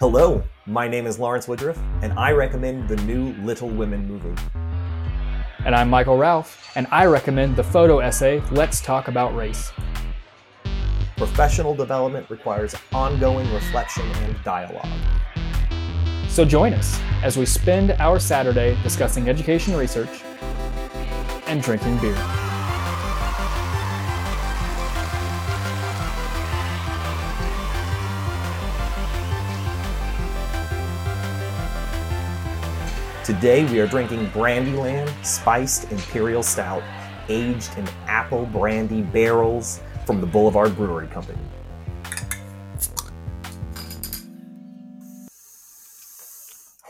Hello, my name is Lawrence Woodruff, and I recommend the new Little Women movie. And I'm Michael Ralph, and I recommend the photo essay, Let's Talk About Race. Professional development requires ongoing reflection and dialogue. So join us as we spend our Saturday discussing education research and drinking beer. Today we are drinking Brandyland Spiced Imperial Stout, aged in apple brandy barrels from the Boulevard Brewery Company.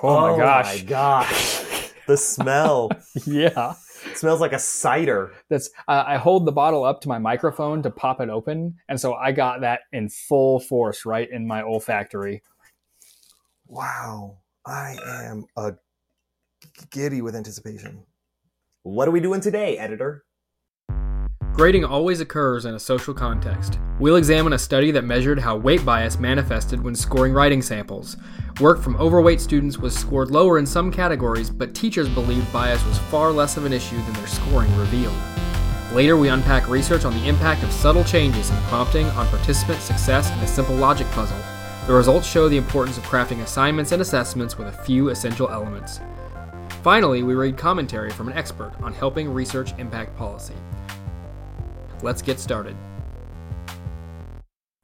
Oh, my gosh. my gosh. the smell. yeah. It smells like a cider. That's uh, I hold the bottle up to my microphone to pop it open, and so I got that in full force right in my olfactory. Wow. I am a giddy with anticipation. What are we doing today, editor? Grading always occurs in a social context. We'll examine a study that measured how weight bias manifested when scoring writing samples. Work from overweight students was scored lower in some categories, but teachers believed bias was far less of an issue than their scoring revealed. Later, we unpack research on the impact of subtle changes in prompting on participant success in a simple logic puzzle. The results show the importance of crafting assignments and assessments with a few essential elements. Finally, we read commentary from an expert on helping research impact policy. Let's get started.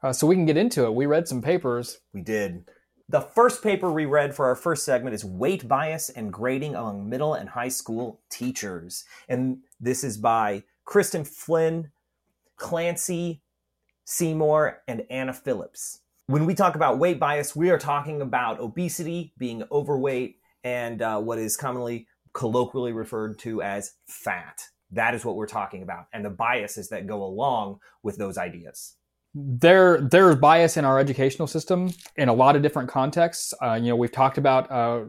Uh, so we can get into it. We read some papers. We did. The first paper we read for our first segment is Weight Bias and Grading Among Middle and High School Teachers. And this is by Kristen Finn, Clancy Seymour, and Anna Phillips. When we talk about weight bias, we are talking about obesity, being overweight, and uh, what is commonly colloquially referred to as fat. That is what we're talking about, and the biases that go along with those ideas there there's bias in our educational system in a lot of different contexts. Uh, you know, we've talked about uh,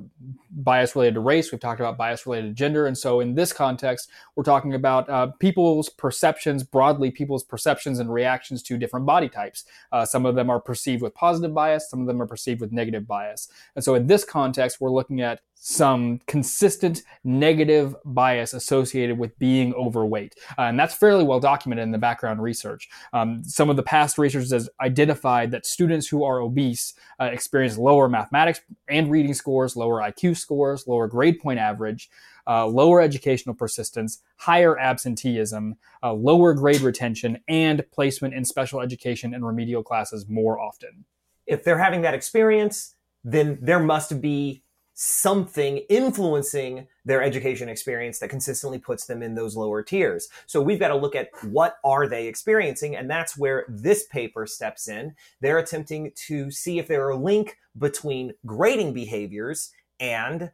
bias related to race, we've talked about bias related to gender, and so in this context, we're talking about uh, people's perceptions broadly, people's perceptions and reactions to different body types. Uh, some of them are perceived with positive bias, some of them are perceived with negative bias, and so in this context, we're looking at some consistent negative bias associated with being overweight. Uh, and that's fairly well documented in the background research. Um, some of the past research has identified that students who are obese uh, experience lower mathematics and reading scores, lower IQ scores, lower grade point average. Uh, lower educational persistence, higher absenteeism, uh, lower grade retention, and placement in special education and remedial classes more often. If they're having that experience, then there must be something influencing their education experience that consistently puts them in those lower tiers. So we've got to look at what are they experiencing and that's where this paper steps in. They're attempting to see if there are a link between grading behaviors and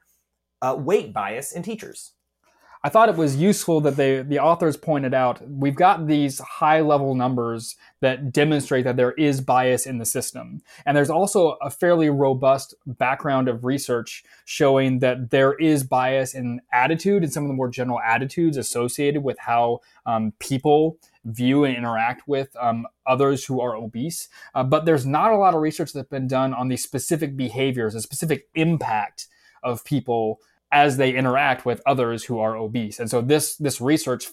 uh, weight bias in teachers. I thought it was useful that they, the authors pointed out we've got these high level numbers that demonstrate that there is bias in the system. And there's also a fairly robust background of research showing that there is bias in attitude and some of the more general attitudes associated with how um, people view and interact with um, others who are obese. Uh, but there's not a lot of research that's been done on the specific behaviors, the specific impact of people as they interact with others who are obese. And so this this research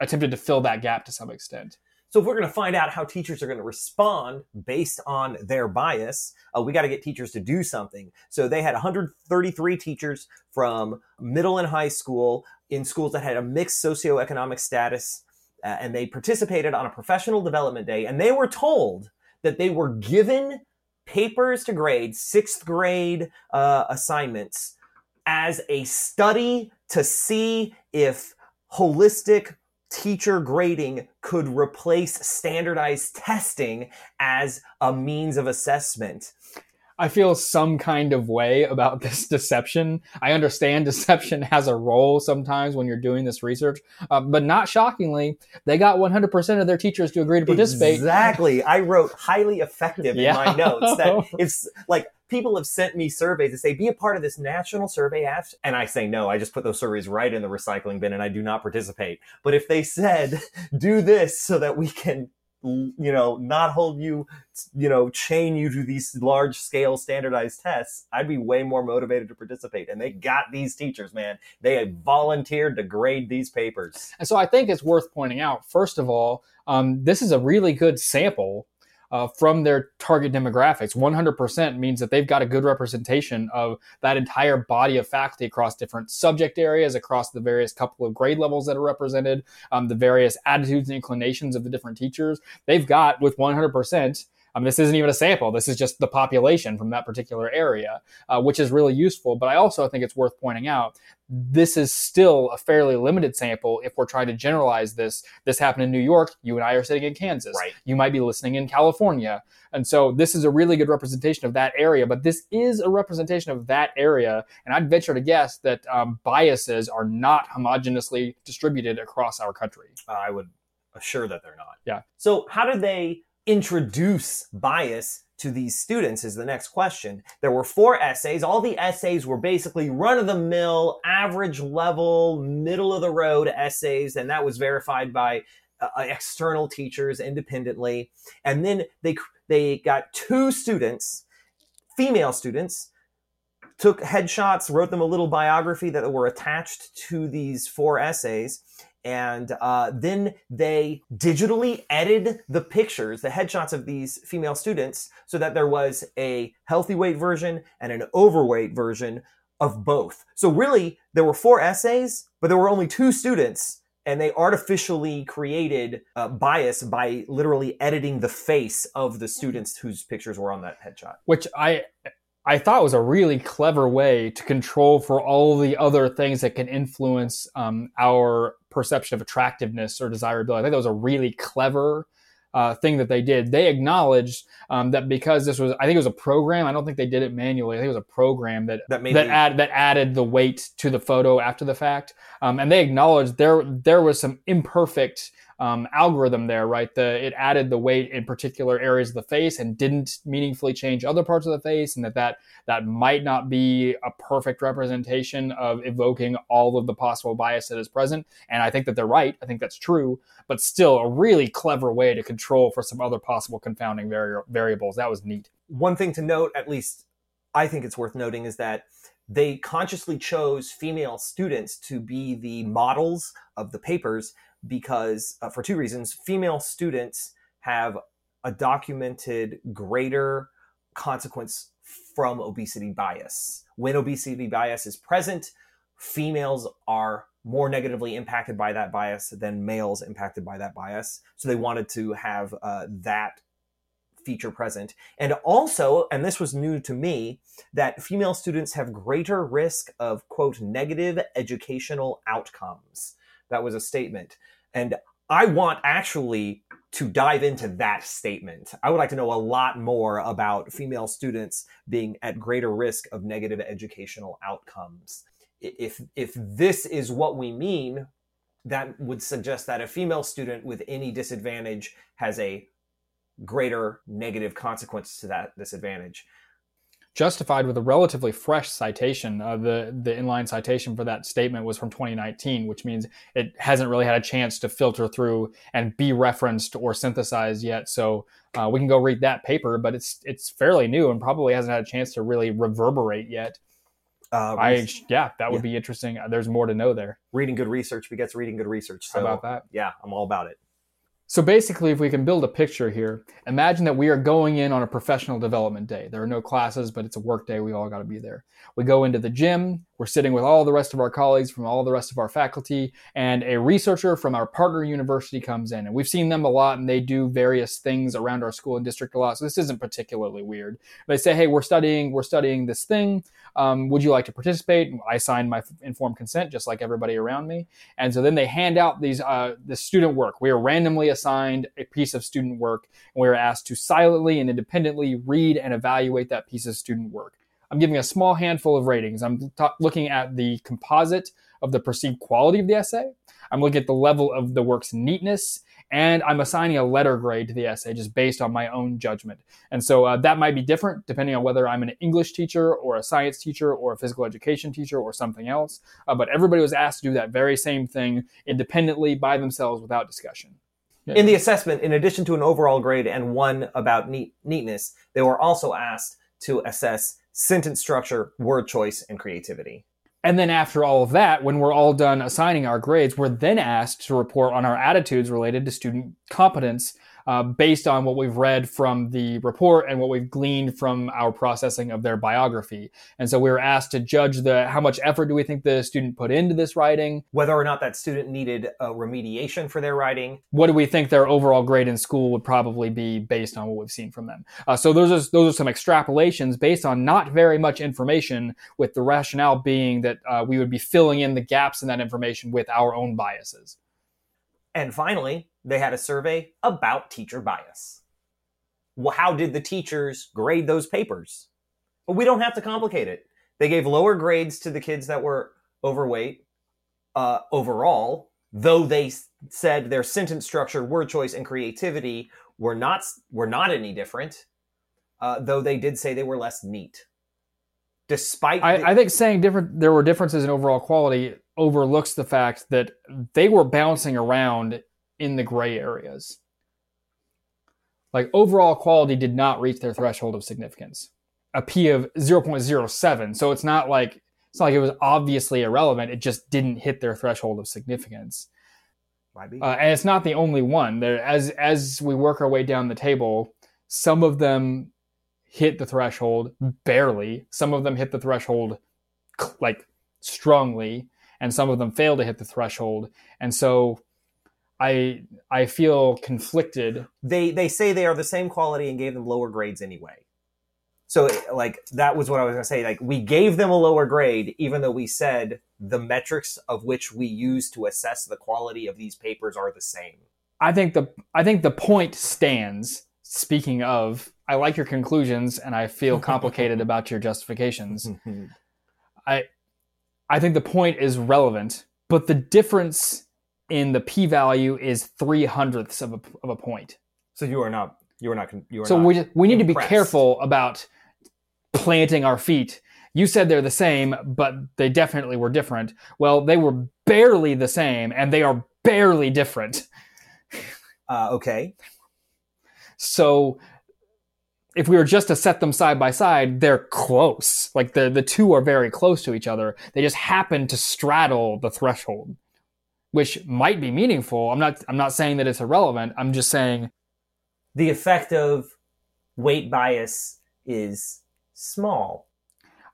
attempted to fill that gap to some extent. So if we're going to find out how teachers are going to respond based on their bias, uh, we got to get teachers to do something. So they had 133 teachers from middle and high school in schools that had a mixed socioeconomic status, uh, and they participated on a professional development day, and they were told that they were given papers to grade, sixth grade uh, assignments as a study to see if holistic teacher grading could replace standardized testing as a means of assessment. I feel some kind of way about this deception. I understand deception has a role sometimes when you're doing this research, uh, but not shockingly, they got 100% of their teachers to agree to participate. Exactly. I wrote highly effective in yeah. my notes that it's like people have sent me surveys that say, be a part of this national survey. After And I say, no, I just put those surveys right in the recycling bin and I do not participate. But if they said, do this so that we can you know, not hold you, you know, chain you to these large scale standardized tests, I'd be way more motivated to participate. And they got these teachers, man. They volunteered to grade these papers. And so I think it's worth pointing out, first of all, um, this is a really good sample uh, from their target demographics. 100% means that they've got a good representation of that entire body of faculty across different subject areas, across the various couple of grade levels that are represented, um, the various attitudes and inclinations of the different teachers. They've got with 100% Mean, this isn't even a sample. This is just the population from that particular area, uh, which is really useful. But I also think it's worth pointing out this is still a fairly limited sample if we're trying to generalize this. This happened in New York. You and I are sitting in Kansas. Right. You might be listening in California. And so this is a really good representation of that area, but this is a representation of that area. And I'd venture to guess that um, biases are not homogeneously distributed across our country. I would assure that they're not. Yeah. So how did they introduce bias to these students is the next question. There were four essays. All the essays were basically run of the mill, average level, middle of the road essays. And that was verified by uh, uh, external teachers independently. And then they, they got two students, female students, took headshots, wrote them a little biography that were attached to these four essays and uh, then they digitally edited the pictures, the headshots of these female students, so that there was a healthy weight version and an overweight version of both. So really, there were four essays, but there were only two students, and they artificially created bias by literally editing the face of the students whose pictures were on that headshot. Which I I thought it was a really clever way to control for all the other things that can influence um, our perception of attractiveness or desirability. I think that was a really clever uh, thing that they did. They acknowledged um, that because this was, I think it was a program. I don't think they did it manually. I think it was a program that that that, add, that added the weight to the photo after the fact. Um, and they acknowledged there there was some imperfect um, algorithm there, right? The it added the weight in particular areas of the face and didn't meaningfully change other parts of the face, and that that that might not be a perfect representation of evoking all of the possible bias that is present. And I think that they're right. I think that's true, but still a really clever way to control for some other possible confounding vari- variables. That was neat. One thing to note, at least I think it's worth noting, is that they consciously chose female students to be the models of the papers because uh, for two reasons female students have a documented greater consequence from obesity bias when obesity bias is present females are more negatively impacted by that bias than males impacted by that bias so they wanted to have uh, that feature present. And also, and this was new to me, that female students have greater risk of, quote, negative educational outcomes. That was a statement. And I want actually to dive into that statement. I would like to know a lot more about female students being at greater risk of negative educational outcomes. If, if this is what we mean, that would suggest that a female student with any disadvantage has a greater negative consequence to that disadvantage justified with a relatively fresh citation. Uh, the the inline citation for that statement was from 2019, which means it hasn't really had a chance to filter through and be referenced or synthesized yet. So uh, we can go read that paper, but it's it's fairly new and probably hasn't had a chance to really reverberate yet. Uh, I yeah, that would yeah. be interesting. There's more to know there. Reading good research begets reading good research. So, How about that? Yeah, I'm all about it. So basically, if we can build a picture here, imagine that we are going in on a professional development day. There are no classes, but it's a work day. We all got to be there. We go into the gym. We're sitting with all the rest of our colleagues from all the rest of our faculty, and a researcher from our partner university comes in. And we've seen them a lot, and they do various things around our school and district a lot. So this isn't particularly weird. They say, "Hey, we're studying. We're studying this thing. Um, would you like to participate?" I sign my informed consent, just like everybody around me. And so then they hand out these uh, the student work. We are randomly assigned a piece of student work, and we are asked to silently and independently read and evaluate that piece of student work. I'm giving a small handful of ratings. I'm t- looking at the composite of the perceived quality of the essay. I'm looking at the level of the work's neatness, and I'm assigning a letter grade to the essay just based on my own judgment. And so uh, that might be different depending on whether I'm an English teacher or a science teacher or a physical education teacher or something else. Uh, but everybody was asked to do that very same thing independently by themselves without discussion. Yeah. In the assessment, in addition to an overall grade and one about neat, neatness, they were also asked to assess sentence structure, word choice, and creativity. And then after all of that, when we're all done assigning our grades, we're then asked to report on our attitudes related to student competence uh, based on what we've read from the report and what we've gleaned from our processing of their biography. And so we were asked to judge the how much effort do we think the student put into this writing? Whether or not that student needed a remediation for their writing. What do we think their overall grade in school would probably be based on what we've seen from them? Uh, so those are those are some extrapolations based on not very much information, with the rationale being that uh, we would be filling in the gaps in that information with our own biases. And finally, they had a survey about teacher bias. Well, how did the teachers grade those papers? Well, we don't have to complicate it. They gave lower grades to the kids that were overweight uh, overall, though they said their sentence structure, word choice, and creativity were not were not any different. Uh, though they did say they were less neat. Despite, I, the- I think saying different, there were differences in overall quality overlooks the fact that they were bouncing around in the gray areas. Like overall quality did not reach their threshold of significance, a p of 0.07. So it's not like it's not like it was obviously irrelevant. It just didn't hit their threshold of significance. might be. Uh, and it's not the only one. There, as as we work our way down the table, some of them hit the threshold barely. Some of them hit the threshold like strongly, and some of them fail to hit the threshold. And so, I I feel conflicted. they they say they are the same quality and gave them lower grades anyway. So like that was what I was gonna say. Like we gave them a lower grade, even though we said the metrics of which we use to assess the quality of these papers are the same. I think the I think the point stands. Speaking of, I like your conclusions, and I feel complicated about your justifications. I I think the point is relevant, but the difference in the p value is three hundredths of a, of a point. so you are not you are not you are So we just, we need to be careful about planting our feet. You said they're the same, but they definitely were different. Well, they were barely the same, and they are barely different. uh, okay. So if we were just to set them side by side, they're close. Like the the two are very close to each other. They just happen to straddle the threshold, which might be meaningful. I'm not I'm not saying that it's irrelevant. I'm just saying The effect of weight bias is small.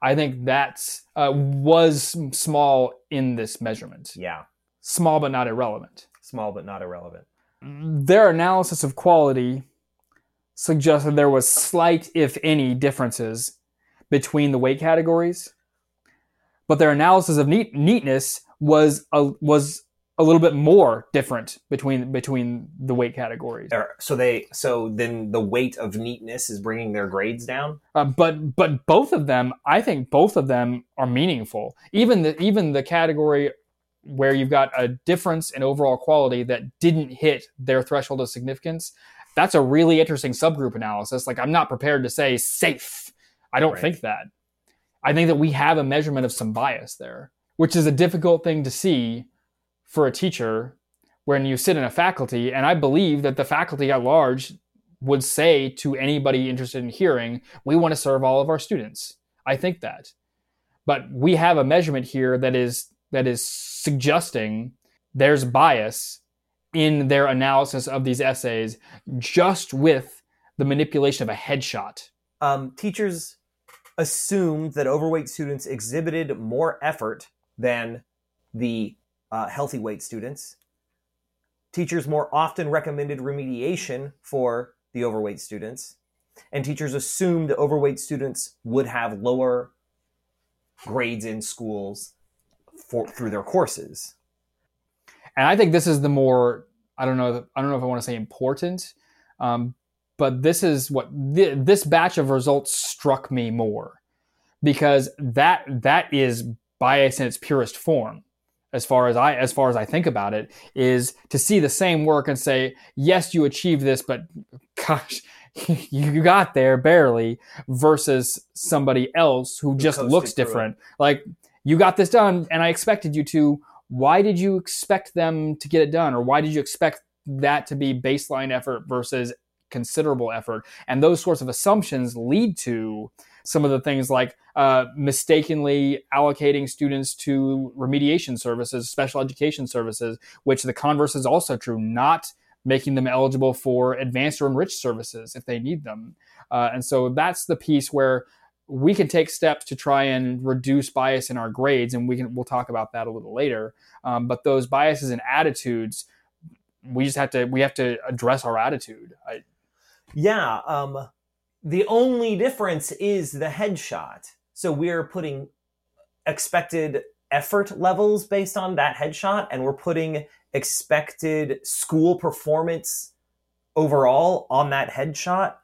I think that's uh, was small in this measurement. Yeah, Small but not irrelevant. small but not irrelevant. Their analysis of quality suggested there was slight, if any, differences between the weight categories, but their analysis of neat, neatness was a, was a little bit more different between between the weight categories. So they so then the weight of neatness is bringing their grades down. Uh, but but both of them, I think both of them are meaningful. Even the even the category where you've got a difference in overall quality that didn't hit their threshold of significance, that's a really interesting subgroup analysis. Like I'm not prepared to say safe. I don't Right. think that. I think that we have a measurement of some bias there, which is a difficult thing to see for a teacher when you sit in a faculty. And I believe that the faculty at large would say to anybody interested in hearing, we want to serve all of our students. I think that. But we have a measurement here that is that is suggesting there's bias in their analysis of these essays just with the manipulation of a headshot. Um, teachers assumed that overweight students exhibited more effort than the uh, healthy weight students. Teachers more often recommended remediation for the overweight students, and teachers assumed overweight students would have lower grades in schools for through their courses. and I think this is the more I don't know I don't know if I want to say important, um, but this is what th- this batch of results struck me more because that that is bias in its purest form. As far as I as far as I think about it, is to see the same work and say, yes, you achieved this, but gosh, you got there barely, versus somebody else who just looks different. Like you got this done, and I expected you to why did you expect them to get it done or why did you expect that to be baseline effort versus considerable effort. And those sorts of assumptions lead to some of the things like uh, mistakenly allocating students to remediation services, special education services, which the converse is also true, not making them eligible for advanced or enriched services if they need them. Uh, and so that's the piece where we can take steps to try and reduce bias in our grades, and we can we'll talk about that a little later. Um, but those biases and attitudes, we just have to we have to address our attitude. I, yeah. Um, the only difference is the headshot. So we're putting expected effort levels based on that headshot, and we're putting expected school performance overall on that headshot.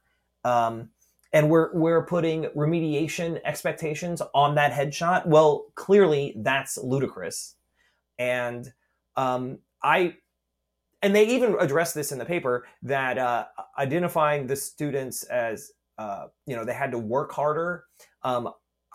Um, and we're we're putting remediation expectations on that headshot. Well, clearly that's ludicrous, and um, I and they even address this in the paper that uh, identifying the students as uh, you know they had to work harder. Um,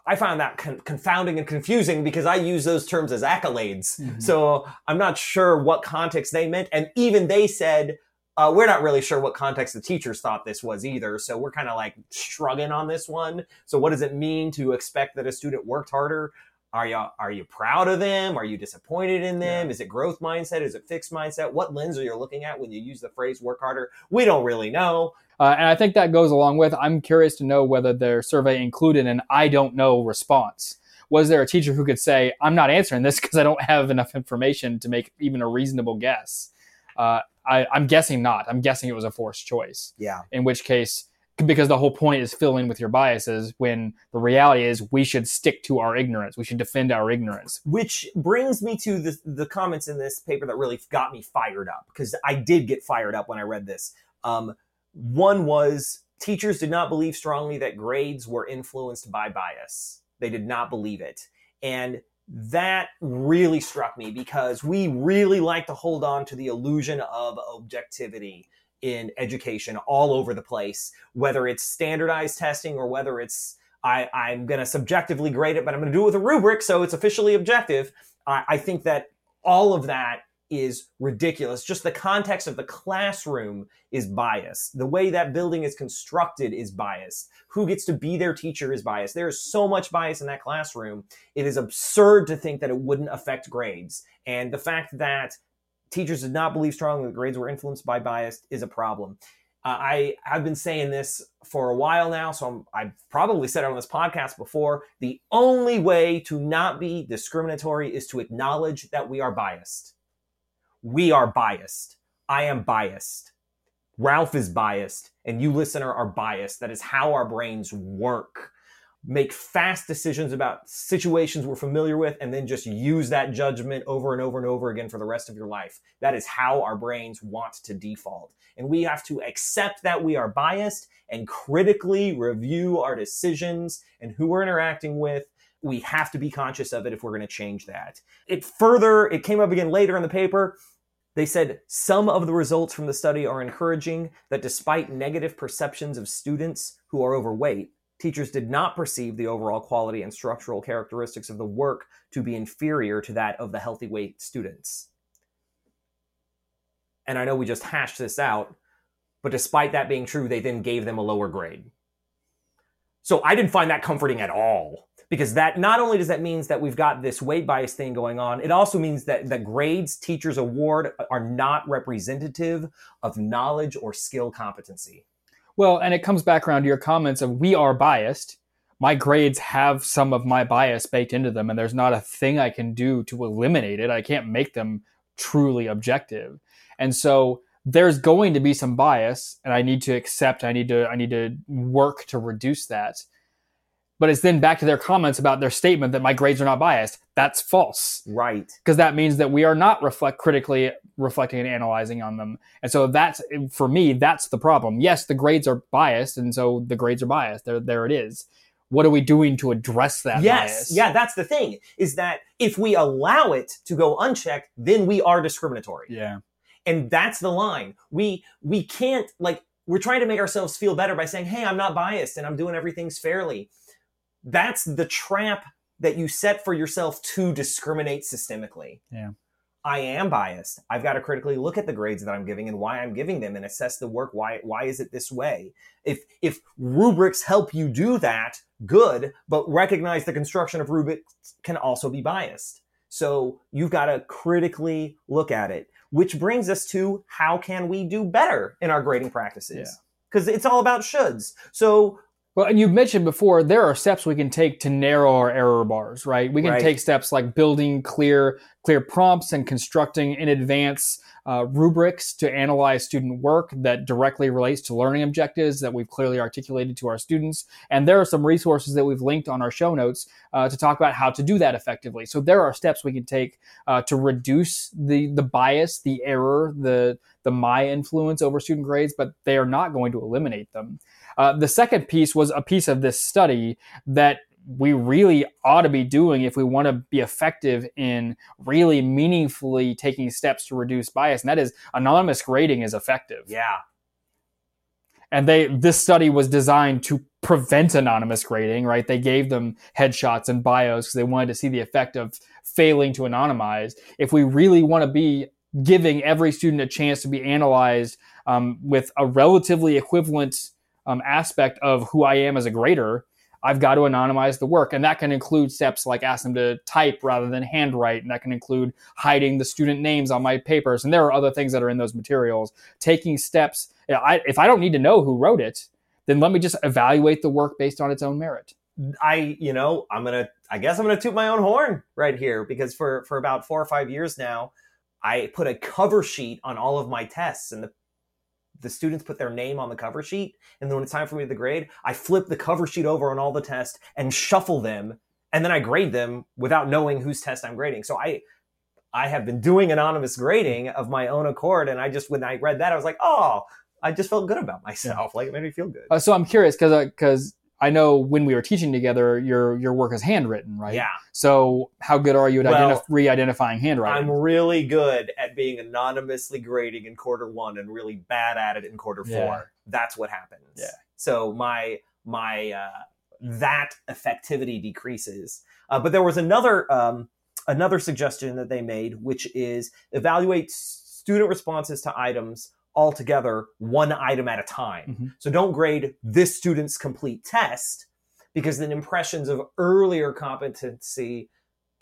I found that con- confounding and confusing because I use those terms as accolades. Mm-hmm. So I'm not sure what context they meant, and even they said uh, we're not really sure what context the teachers thought this was either. So we're kind of like shrugging on this one. So what does it mean to expect that a student worked harder? Are you are you proud of them? Are you disappointed in them? Yeah. Is it growth mindset? Is it fixed mindset? What lens are you looking at when you use the phrase work harder? We don't really know. Uh, and I think that goes along with I'm curious to know whether their survey included an I don't know response. Was there a teacher who could say, I'm not answering this because I don't have enough information to make even a reasonable guess? Uh, I, I'm guessing not. I'm guessing it was a forced choice. Yeah. In which case, because the whole point is fill in with your biases when the reality is we should stick to our ignorance. We should defend our ignorance. Which brings me to the, the comments in this paper that really got me fired up because i did get fired up when i read this. Um, one was teachers did not believe strongly that grades were influenced by bias. They did not believe it. And that really struck me because we really like to hold on to the illusion of objectivity in education all over the place, whether it's standardized testing or whether it's I, I'm going to subjectively grade it, but I'm going to do it with a rubric, so it's officially objective. I, I think that all of that is ridiculous. Just the context of the classroom is biased. The way that building is constructed is biased. Who gets to be their teacher is biased. There is so much bias in that classroom. It is absurd to think that it wouldn't affect grades. And the fact that teachers did not believe strongly that grades were influenced by bias is a problem. Uh, I have been saying this for a while now, so i have probably said it on this podcast before. The only way to not be discriminatory is to acknowledge that we are biased we are biased. I am biased. Ralph is biased, and you, listener, are biased. That is how our brains work. Make fast decisions about situations we're familiar with, and then just use that judgment over and over and over again for the rest of your life. That is how our brains want to default. And we have to accept that we are biased and critically review our decisions and who we're interacting with we have to be conscious of it if we're going to change that. It further, it came up again later in the paper. They said some of the results from the study are encouraging that despite negative perceptions of students who are overweight, teachers did not perceive the overall quality and structural characteristics of the work to be inferior to that of the healthy weight students. And I know we just hashed this out, but despite that being true, they then gave them a lower grade. So I didn't find that comforting at all because that not only does that means that we've got this weight bias thing going on, it also means that the grades teachers award are not representative of knowledge or skill competency. Well, and it comes back around to your comments of we are biased. My grades have some of my bias baked into them, and there's not a thing I can do to eliminate it. I can't make them truly objective. And so there's going to be some bias and I need to accept, I need to I need to work to reduce that but it's then back to their comments about their statement that my grades are not biased. That's false. Right. Because that means that we are not reflect critically reflecting and analyzing on them. And so that's for me, that's the problem. Yes, the grades are biased, and so the grades are biased. There, there it is. What are we doing to address that yes. bias? Yeah, that's the thing. Is that if we allow it to go unchecked, then we are discriminatory. Yeah. And that's the line. We we can't like we're trying to make ourselves feel better by saying, "Hey, I'm not biased and I'm doing everything's fairly." That's the trap that you set for yourself to discriminate systemically. Yeah. I am biased. I've got to critically look at the grades that I'm giving and why I'm giving them and assess the work. Why, why is it this way? If, if rubrics help you do that, good, but recognize the construction of rubrics can also be biased. So you've got to critically look at it, which brings us to how can we do better in our grading practices? Because it's all about shoulds. So well, and you've mentioned before there are steps we can take to narrow our error bars, right? We can Right. take steps like building clear clear prompts and constructing in advance uh, rubrics to analyze student work that directly relates to learning objectives that we've clearly articulated to our students. And there are some resources that we've linked on our show notes uh, to talk about how to do that effectively. So there are steps we can take uh, to reduce the the bias, the error, the the my influence over student grades, but they are not going to eliminate them. Uh, the second piece was a piece of this study that we really ought to be doing if we want to be effective in really meaningfully taking steps to reduce bias, and that is anonymous grading is effective. yeah, And they this study was designed to prevent anonymous grading, right? They gave them headshots and bios because they wanted to see the effect of failing to anonymize. If we really want to be giving every student a chance to be analyzed um, with a relatively equivalent um, aspect of who I am as a grader, I've got to anonymize the work. And that can include steps like ask them to type rather than handwrite. And that can include hiding the student names on my papers. And there are other things that are in those materials. Taking steps. I, if I don't need to know who wrote it, then let me just evaluate the work based on its own merit. I, you know, I'm gonna, I guess I'm gonna toot my own horn right here because for for about four or five years now, I put a cover sheet on all of my tests, and the the students put their name on the cover sheet, and then when it's time for me to grade, I flip the cover sheet over on all the tests and shuffle them, and then I grade them without knowing whose test I'm grading. So I. I have been doing anonymous grading of my own accord, and I just when I read that, I was like, "Oh, I just felt good about myself. Like it made me feel good." Uh, so I'm curious because because I know when we were teaching together, your your work is handwritten, right? Yeah, So how good are you at Well, identif- re-identifying handwriting? I'm really good at being anonymously grading in quarter one and really bad at it in quarter four. Yeah. That's what happens. Yeah. So my my uh, that effectivity decreases. Uh, but there was another um, another suggestion that they made, which is evaluate student responses to items altogether, one item at a time. Mhm. So don't grade this student's complete test because then impressions of earlier competency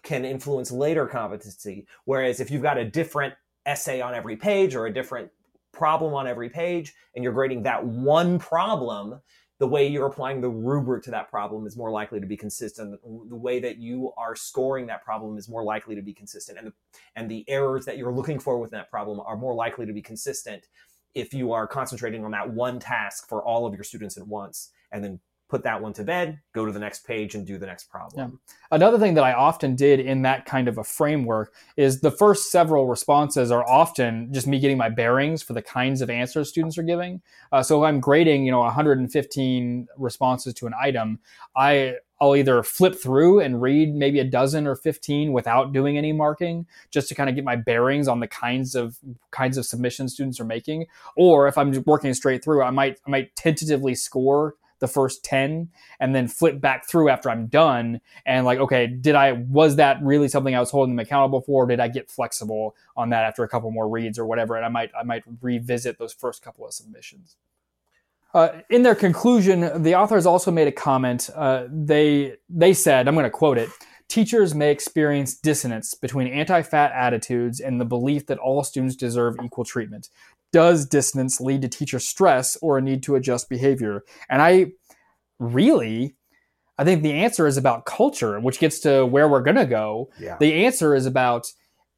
can influence later competency. Whereas if you've got a different essay on every page or a different problem on every page and you're grading that one problem, the way you're applying the rubric to that problem is more likely to be consistent. The way that you are scoring that problem is more likely to be consistent. And the, and the errors that you're looking for with that problem are more likely to be consistent if you are concentrating on that one task for all of your students at once and then put that one to bed, go to the next page and do the next problem. Another thing that I often did in that kind of a framework is the first several responses are often just me getting my bearings for the kinds of answers students are giving. Uh, so if I'm grading, you know, 115 responses to an item, I I'll either flip through and read maybe a dozen or 15 without doing any marking, just to kind of get my bearings on the kinds of kinds of submissions students are making. Or if I'm working straight through, I might I might tentatively score the first 10 and then flip back through after I'm done and like okay did i was that really something i was holding them accountable for? Or did i get flexible on that after a couple more reads or whatever? And i might i might revisit those first couple of submissions uh, in their conclusion the authors also made a comment uh, they they said i'm going to quote it teachers may experience dissonance between anti-fat attitudes and the belief that all students deserve equal treatment does dissonance lead to teacher stress or a need to adjust behavior and i really I think the answer is about culture, which gets to where we're going to go. Yeah. The answer is about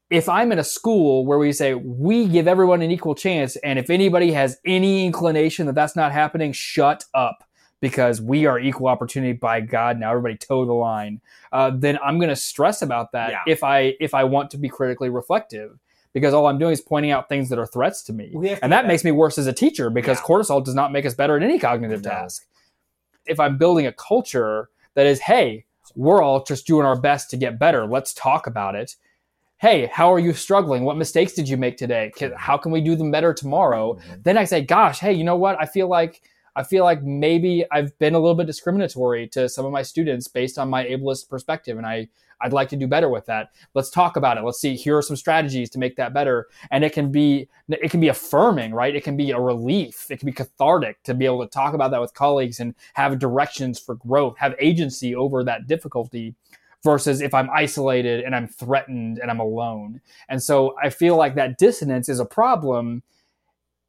if I'm in a school where we say we give everyone an equal chance, and if anybody has any inclination that that's not happening, shut up because we are equal opportunity by God. Now everybody toe the line. Uh, then I'm going to stress about that Yeah. if I if I want to be critically reflective. Because all I'm doing is pointing out things that are threats to me. To And that that. makes me worse as a teacher because Yeah. cortisol does not make us better at any cognitive No. task. If I'm building a culture that is, hey, we're all just doing our best to get better, let's talk about it. Hey, how are you struggling? What mistakes did you make today? How can we do them better tomorrow? Mm-hmm. Then I say, gosh, hey, you know what? I feel like I feel like maybe I've been a little bit discriminatory to some of my students based on my ableist perspective, and I I'd like to do better with that. Let's talk about it. Let's see. Here are some strategies to make that better, and it can be it can be affirming, right? It can be a relief. It can be cathartic to be able to talk about that with colleagues and have directions for growth, have agency over that difficulty versus if I'm isolated and I'm threatened and I'm alone. And so I feel like that dissonance is a problem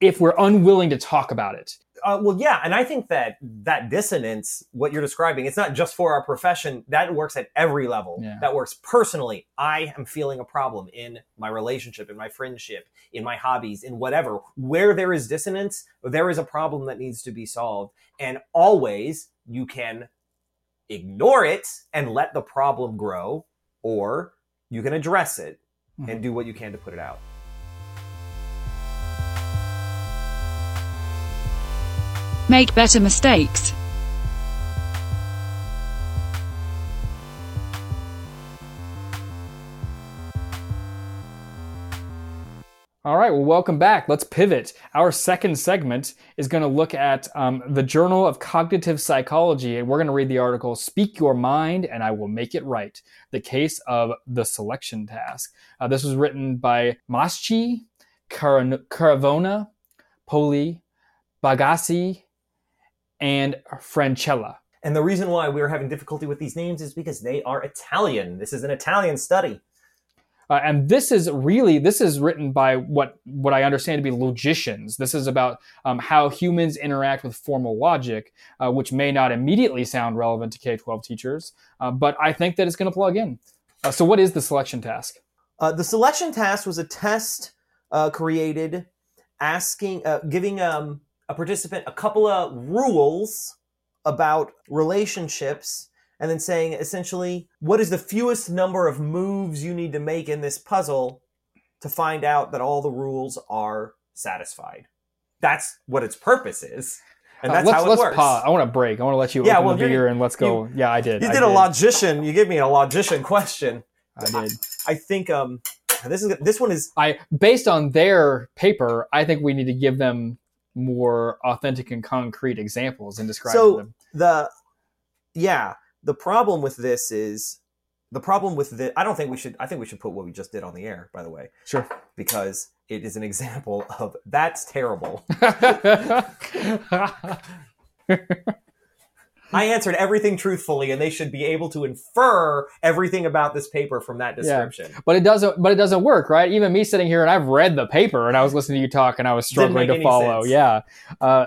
if we're unwilling to talk about it. Uh, well, yeah, and I think that that dissonance, what you're describing, it's not just for our profession. That works at every level. Yeah. That works personally. I am feeling a problem in my relationship, in my friendship, in my hobbies, in whatever. Where there is dissonance, there is a problem that needs to be solved. And always you can ignore it and let the problem grow, or you can address it mm-hmm. and do what you can to put it out. Make better mistakes. All right, well, welcome back. Let's pivot. Our second segment is going to look at um, the Journal of Cognitive Psychology, and we're going to read the article Speak Your Mind and I Will Make It Right The Case of the Selection Task. Uh, this was written by Macchi, Caravona, Poli, Bagassi, and Franchella. And the reason why we're having difficulty with these names is because they are Italian. This is an Italian study. Uh, and this is really this is written by what what I understand to be logicians. This is about um, how humans interact with formal logic, uh, which may not immediately sound relevant to K twelve teachers, uh, but I think that it's going to plug in. Uh, so, what is the selection task? Uh, the selection task was a test uh, created asking, giving um, a participant a couple of rules about relationships and then saying essentially what is the fewest number of moves you need to make in this puzzle to find out that all the rules are satisfied. That's what its purpose is. And that's Uh, let's, how it let's works. pause. I want to break. I want to let you Yeah, open well, the beer and let's go. yeah, I did. You I did a logician. You gave me a logician question. I did. I think um this is this one is I based on their paper, I think we need to give them more authentic and concrete examples and describe So- them. the yeah the problem with this is the problem with the i don't think we should i think we should put what we just did on the air by the way Sure. because it is an example of that's terrible i answered everything truthfully and they should be able to infer everything about this paper from that description but it doesn't. But it doesn't work, right? Even me sitting here and I've read the paper and I was listening to you talk and I was struggling to follow. sense. Yeah. Uh,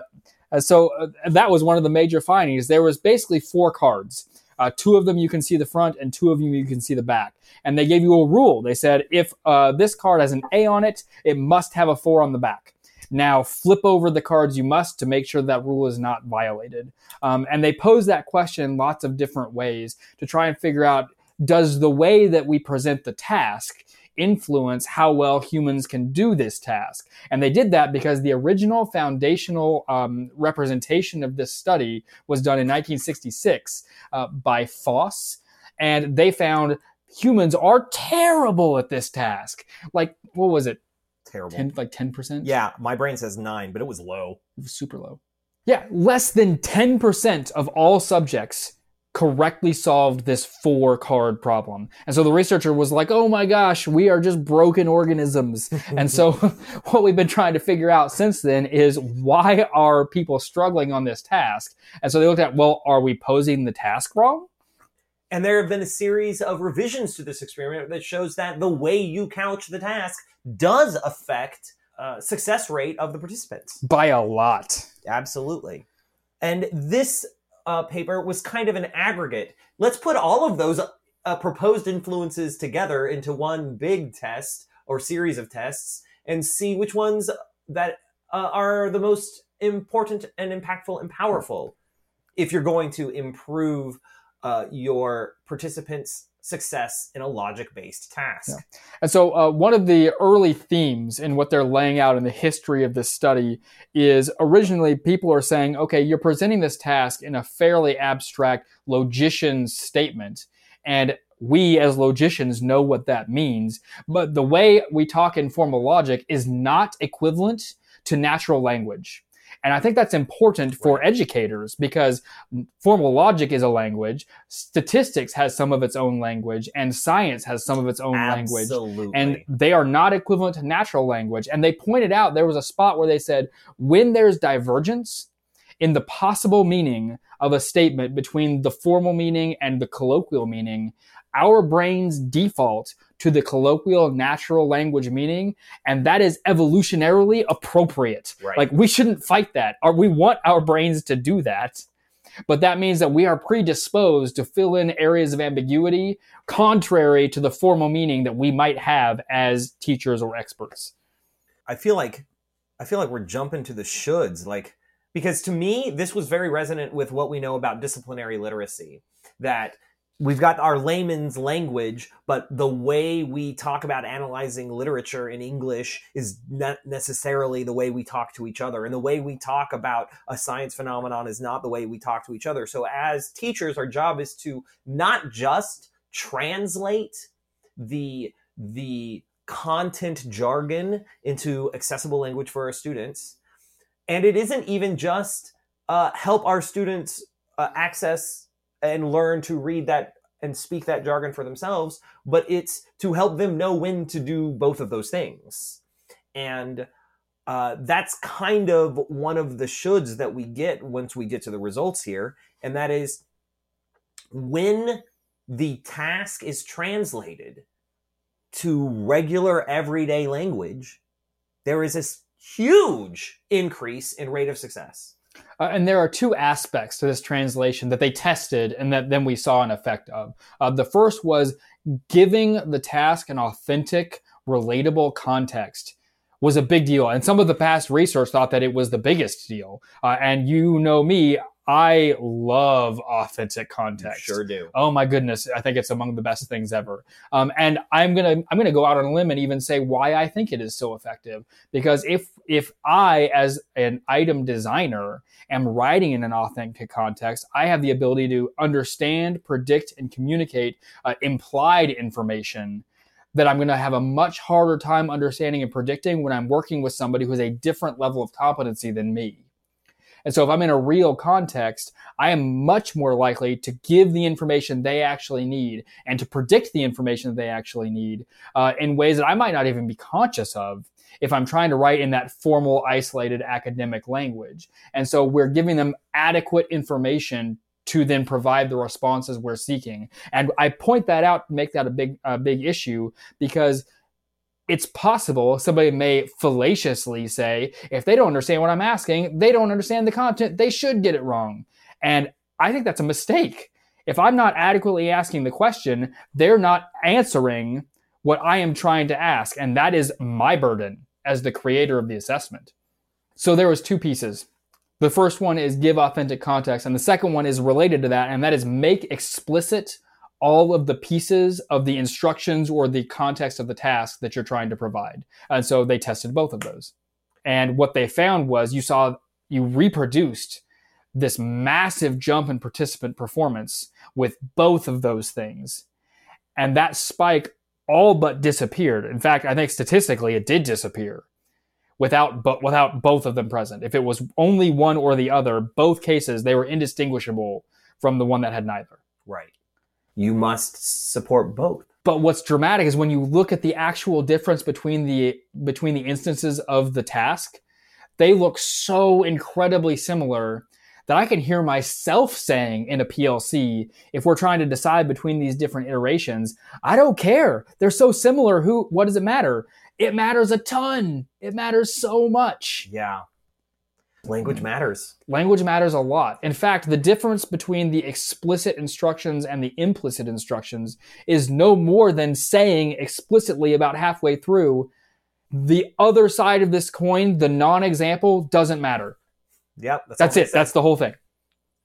uh, so uh, that was one of the major findings. There was basically four cards. Uh, two of them you can see the front, and two of them you can see the back. And they gave you a rule. They said if uh, this card has an A on it, it must have a four on the back. Now flip over the cards you must to make sure that rule is not violated. Um, and they pose that question in lots of different ways to try and figure out does the way that we present the task influence how well humans can do this task? And they did that because the original foundational um, representation of this study was done in 1966 uh, by Foss, and they found humans are terrible at this task. Like, what was it? terrible 10, like 10%? yeah my brain says nine but it was low It was super low. Yeah, less than 10% of all subjects correctly solved this four card problem. And so the researcher was like, oh my gosh, we are just broken organisms. and so what we've been trying to figure out since then is why are people struggling on this task? And so they looked at, well, are we posing the task wrong? and there have been a series of revisions to this experiment that shows that the way you couch the task does affect uh, success rate of the participants By a lot. Absolutely. And this uh, paper was kind of an aggregate. Let's put all of those uh, proposed influences together into one big test or series of tests and see which ones that uh, are the most important and impactful and powerful if you're going to improve uh, your participants' success in a logic based task. Yeah. And so, uh, one of the early themes in what they're laying out in the history of this study is originally people are saying, okay, you're presenting this task in a fairly abstract logician statement. And we as logicians know what that means. But the way we talk in formal logic is not equivalent to natural language. And I think that's important for right. educators because formal logic is a language, statistics has some of its own language, and science has some of its own Absolutely. language. And they are not equivalent to natural language. And they pointed out there was a spot where they said when there's divergence in the possible meaning of a statement between the formal meaning and the colloquial meaning, our brains default to the colloquial natural language meaning and that is evolutionarily appropriate. Right. like we shouldn't fight that. Or we want our brains to do that. But that means that we are predisposed to fill in areas of ambiguity contrary to the formal meaning that we might have as teachers or experts. I feel like i feel like we're jumping to the shoulds like because to me this was very resonant with what we know about disciplinary literacy that we've got our layman's language, but the way we talk about analyzing literature in English is not necessarily the way we talk to each other. And the way we talk about a science phenomenon is not the way we talk to each other. So as teachers, our job is to not just translate the, the content jargon into accessible language for our students. And it isn't even just uh, help our students uh, access and learn to read that and speak that jargon for themselves, but it's to help them know when to do both of those things. And uh, that's kind of one of the shoulds that we get once we get to the results here. And that is when the task is translated to regular everyday language, there is this huge increase in rate of success. Uh, and there are two aspects to this translation that they tested and that then we saw an effect of. Uh, the first was giving the task an authentic, relatable context was a big deal. And some of the past research thought that it was the biggest deal. Uh, and you know me, I love authentic context. You sure do. Oh my goodness, I think it's among the best things ever. Um, and I'm gonna I'm gonna go out on a limb and even say why I think it is so effective. Because if if I as an item designer am writing in an authentic context, I have the ability to understand, predict, and communicate uh, implied information that I'm going to have a much harder time understanding and predicting when I'm working with somebody who has a different level of competency than me. And so if I'm in a real context, I am much more likely to give the information they actually need and to predict the information that they actually need uh, in ways that I might not even be conscious of if I'm trying to write in that formal, isolated academic language. And so we're giving them adequate information to then provide the responses we're seeking. And I point that out, make that a big, a big issue because it's possible somebody may fallaciously say, if they don't understand what I'm asking, they don't understand the content, they should get it wrong. And I think that's a mistake. If I'm not adequately asking the question, they're not answering what I am trying to ask. And that is my burden as the creator of the assessment. So there was two pieces. The first one is give authentic context. And the second one is related to that. And that is make explicit all of the pieces of the instructions or the context of the task that you're trying to provide. And so they tested both of those. And what they found was you saw, you reproduced this massive jump in participant performance with both of those things. And that spike all but disappeared. In fact, I think statistically it did disappear without but without both of them present. If it was only one or the other, both cases they were indistinguishable from the one that had neither. Right you must support both. But what's dramatic is when you look at the actual difference between the between the instances of the task, they look so incredibly similar that I can hear myself saying in a PLC if we're trying to decide between these different iterations, I don't care. They're so similar. Who what does it matter? It matters a ton. It matters so much. Yeah. Language hmm. matters. Language matters a lot. In fact, the difference between the explicit instructions and the implicit instructions is no more than saying explicitly about halfway through the other side of this coin, the non-example, doesn't matter. Yep. That's, that's it. That's the whole thing.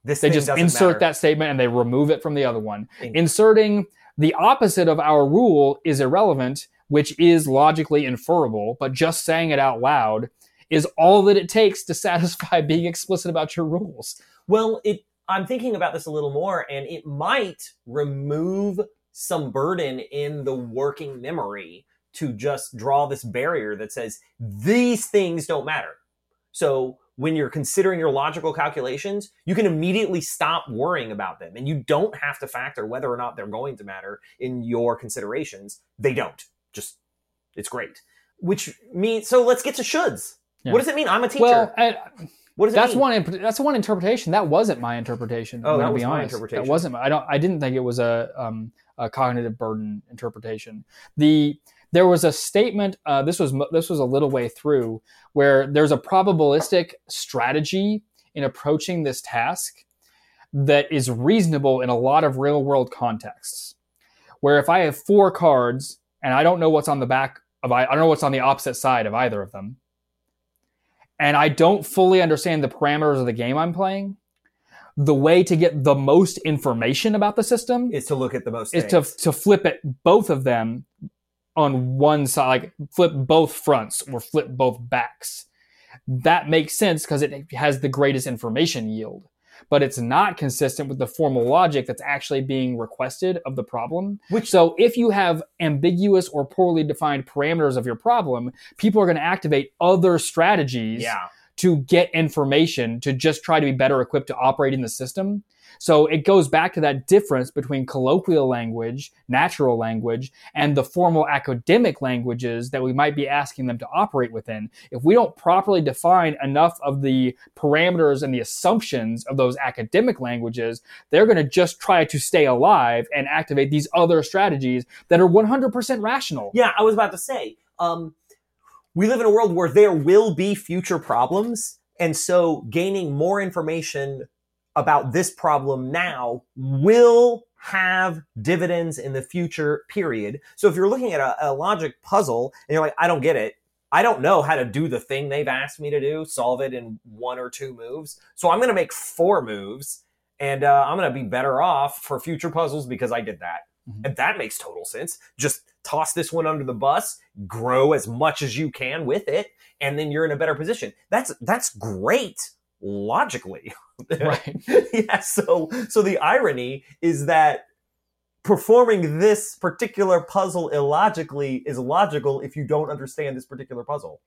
This they just insert matter. that statement and they remove it from the other one. Inserting the opposite of our rule is irrelevant, which is logically inferable, but just saying it out loud is all that it takes to satisfy being explicit about your rules. Well, it I'm thinking about this a little more and it might remove some burden in the working memory to just draw this barrier that says these things don't matter. So when you're considering your logical calculations, you can immediately stop worrying about them and you don't have to factor whether or not they're going to matter in your considerations. They don't. Just, it's great. Which means, so let's get to shoulds. Yeah. What does it mean? I'm a teacher. Well, I, what does it that's mean? one. That's one interpretation. That wasn't my interpretation. Oh, I'm that was be my interpretation. That wasn't. my- I don't. I didn't think it was a, um, a cognitive burden interpretation. The there was a statement. Uh, this was this was a little way through where there's a probabilistic strategy in approaching this task that is reasonable in a lot of real world contexts. Where if I have four cards and I don't know what's on the back of I, I don't know what's on the opposite side of either of them, and I don't fully understand the parameters of the game I'm playing, the way to get the most information about the system is to look at the most is to, to flip it both of them on one side, like flip both fronts or flip both backs. That makes sense because it has the greatest information yield. But it's not consistent with the formal logic that's actually being requested of the problem. Which- so if you have ambiguous or poorly defined parameters of your problem, people are going to activate other strategies yeah. to get information to just try to be better equipped to operate in the system. So it goes back to that difference between colloquial language, natural language, and the formal academic languages that we might be asking them to operate within. If we don't properly define enough of the parameters and the assumptions of those academic languages, they're going to just try to stay alive and activate these other strategies that are 100% rational. Yeah, I was about to say, um, we live in a world where there will be future problems. And so gaining more information about this problem now will have dividends in the future, period. So if you're looking at a, a logic puzzle and you're like, I don't get it. I don't know how to do the thing they've asked me to do, solve it in one or two moves. So I'm going to make four moves and uh, I'm going to be better off for future puzzles because I did that. Mhm. And that makes total sense. Just toss this one under the bus, grow as much as you can with it, and then you're in a better position. That's that's great logically. Right. yeah, so so the irony is that performing this particular puzzle illogically is logical if you don't understand this particular puzzle.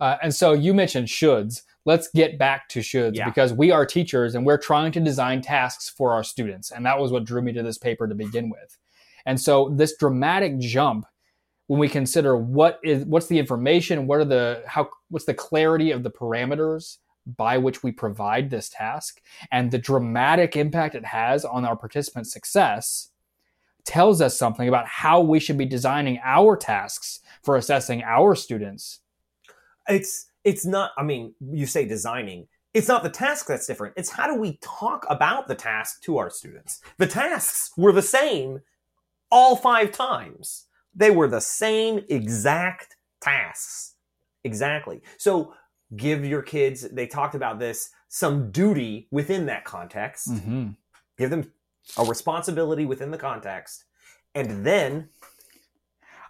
Uh, and so you mentioned shoulds. Let's get back to shoulds Yeah. because we are teachers and we're trying to design tasks for our students. And that was what drew me to this paper to begin with. And so this dramatic jump when we consider what is what's the information, what are the how what's the clarity of the parameters by which we provide this task and the dramatic impact it has on our participants' success tells us something about how we should be designing our tasks for assessing our students It's it's not I mean, you say designing. It's not the task that's different. It's how do we talk about the task to our students? The tasks were the same all five times. They were the same exact tasks. Exactly. So give your kids, they talked about this, some duty within that context. Mhm. Give them a responsibility within the context. And then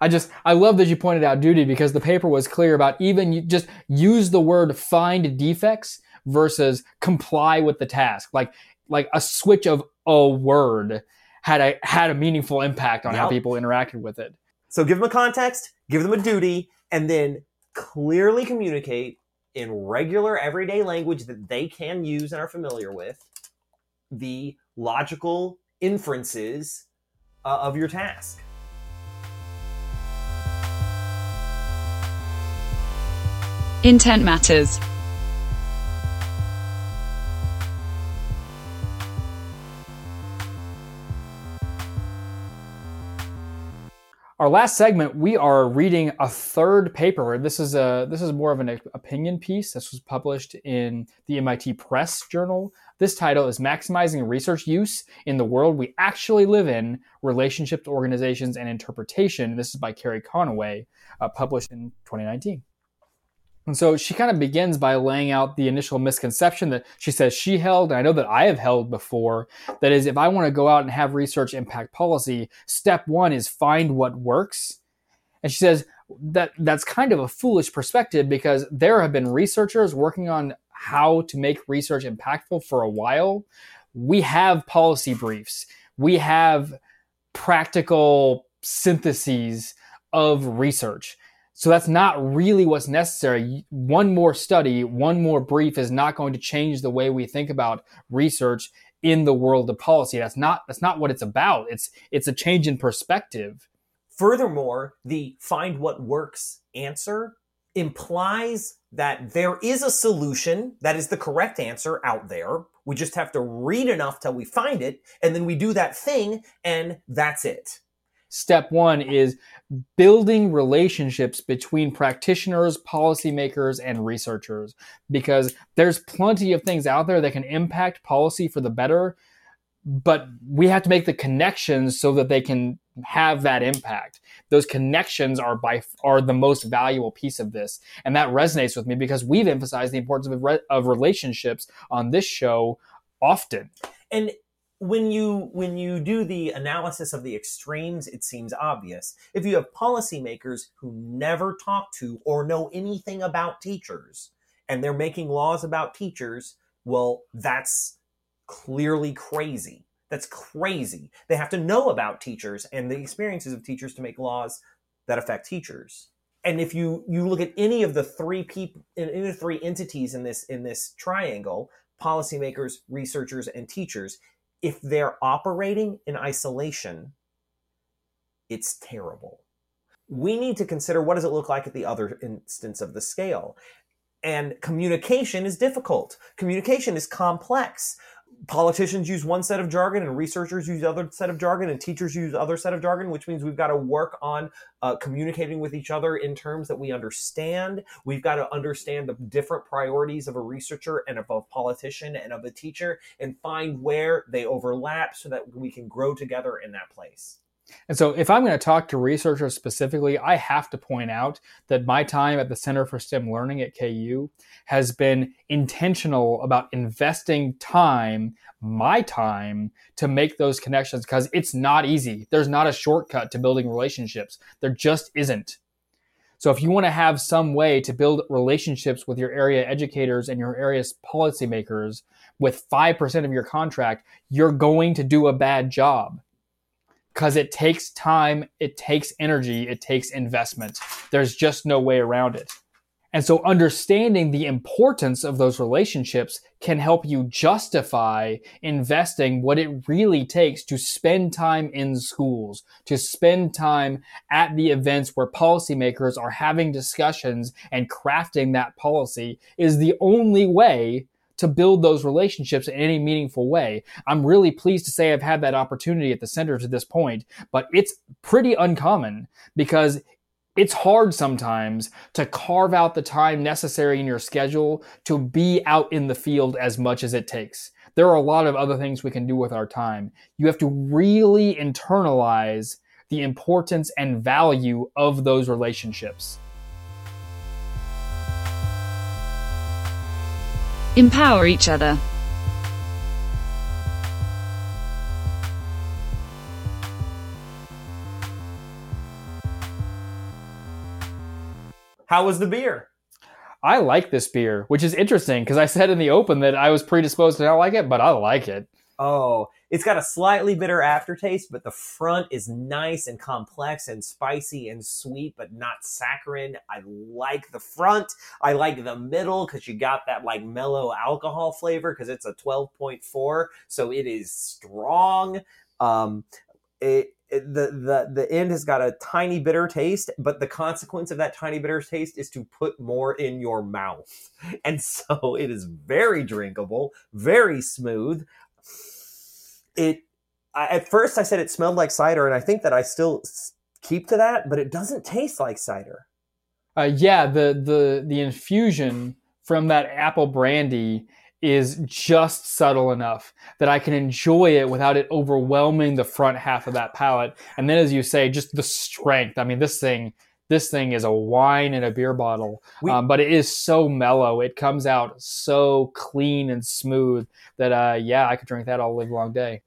I just I love that you pointed out duty because the paper was clear about even you just use the word find defects versus comply with the task. Like like a switch of a word had a had a meaningful impact on how people interacted with it. So give them a context, give them a duty, and then clearly communicate in regular everyday language that they can use and are familiar with the logical inferences uh, of your task. Intent matters. Our last segment, we are reading a third paper. This is a this is more of an opinion piece. This was published in the MIT Press Journal. This title is "Maximizing Research Use in the World We Actually Live in: Relationships, Organizations, and Interpretation." This is by Carrie Conaway, uh, published in 2019. And so she kind of begins by laying out the initial misconception that she says she held, and I know that I have held before, that is, if I want to go out and have research impact policy, step one is find what works. And she says that that's kind of a foolish perspective because there have been researchers working on how to make research impactful for a while. We have policy briefs, we have practical syntheses of research. So that's not really what's necessary. One more study, one more brief is not going to change the way we think about research in the world of policy. That's not that's not what it's about. It's it's a change in perspective. Furthermore, the find what works answer implies that there is a solution that is the correct answer out there. We just have to read enough till we find it, and then we do that thing, and that's it. Step one is building relationships between practitioners, policymakers, and researchers because there's plenty of things out there that can impact policy for the better, but we have to make the connections so that they can have that impact. Those connections are by are the most valuable piece of this, and that resonates with me because we've emphasized the importance of re- of relationships on this show often. And when you when you do the analysis of the extremes, it seems obvious. If you have policymakers who never talk to or know anything about teachers, and they're making laws about teachers, well, that's clearly crazy. That's crazy. They have to know about teachers and the experiences of teachers to make laws that affect teachers. And if you you look at any of the three people, any of the three entities in this in this triangle, policymakers, researchers, and teachers, if they're operating in isolation, it's terrible. We need to consider what does it look like at the other instance of the scale. And communication is difficult. Communication is complex politicians use one set of jargon and researchers use other set of jargon and teachers use other set of jargon which means we've got to work on uh, communicating with each other in terms that we understand. We've got to understand the different priorities of a researcher and of a politician and of a teacher and find where they overlap so that we can grow together in that place and so, if I'm going to talk to researchers specifically, I have to point out that my time at the Center for STEM Learning at KU has been intentional about investing time, my time, to make those connections because it's not easy. There's not a shortcut to building relationships, there just isn't. So, if you want to have some way to build relationships with your area educators and your area's policymakers with 5% of your contract, you're going to do a bad job because it takes time, it takes energy, it takes investment. There's just no way around it. And so understanding the importance of those relationships can help you justify investing what it really takes to spend time in schools, to spend time at the events where policymakers are having discussions and crafting that policy is the only way to build those relationships in any meaningful way. I'm really pleased to say I've had that opportunity at the center to this point, but it's pretty uncommon because it's hard sometimes to carve out the time necessary in your schedule to be out in the field as much as it takes. There are a lot of other things we can do with our time. You have to really internalize the importance and value of those relationships. Empower each other. How was the beer? I like this beer, which is interesting because I said in the open that I was predisposed to not like it, but I like it. Oh, it's got a slightly bitter aftertaste, but the front is nice and complex and spicy and sweet, but not saccharine. I like the front. I like the middle because you got that like mellow alcohol flavor because it's a 12.4. So it is strong. Um, it, the, the, the end has got a tiny bitter taste, but the consequence of that tiny bitter taste is to put more in your mouth. And so it is very drinkable, very smooth it I, at first I said it smelled like cider, and I think that I still keep to that, but it doesn't taste like cider. Uh, yeah, the the the infusion from that apple brandy is just subtle enough that I can enjoy it without it overwhelming the front half of that palate. And then, as you say, just the strength. I mean, this thing this thing is a wine in a beer bottle, we, um, but it is so mellow. It comes out so clean and smooth that, uh, yeah, I could drink that all live long day.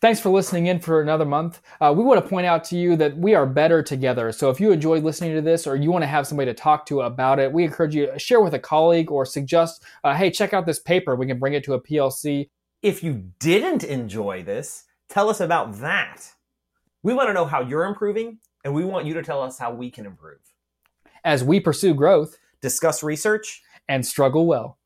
Thanks for listening in for another month. Uh, we want to point out to you that we are better together. So if you enjoyed listening to this or you want to have somebody to talk to about it, we encourage you to share with a colleague or suggest, uh, hey, check out this paper. We can bring it to a PLC. If you didn't enjoy this, tell us about that. We want to know how you're improving and we want you to tell us how we can improve. As we pursue growth Discuss research. and struggle well.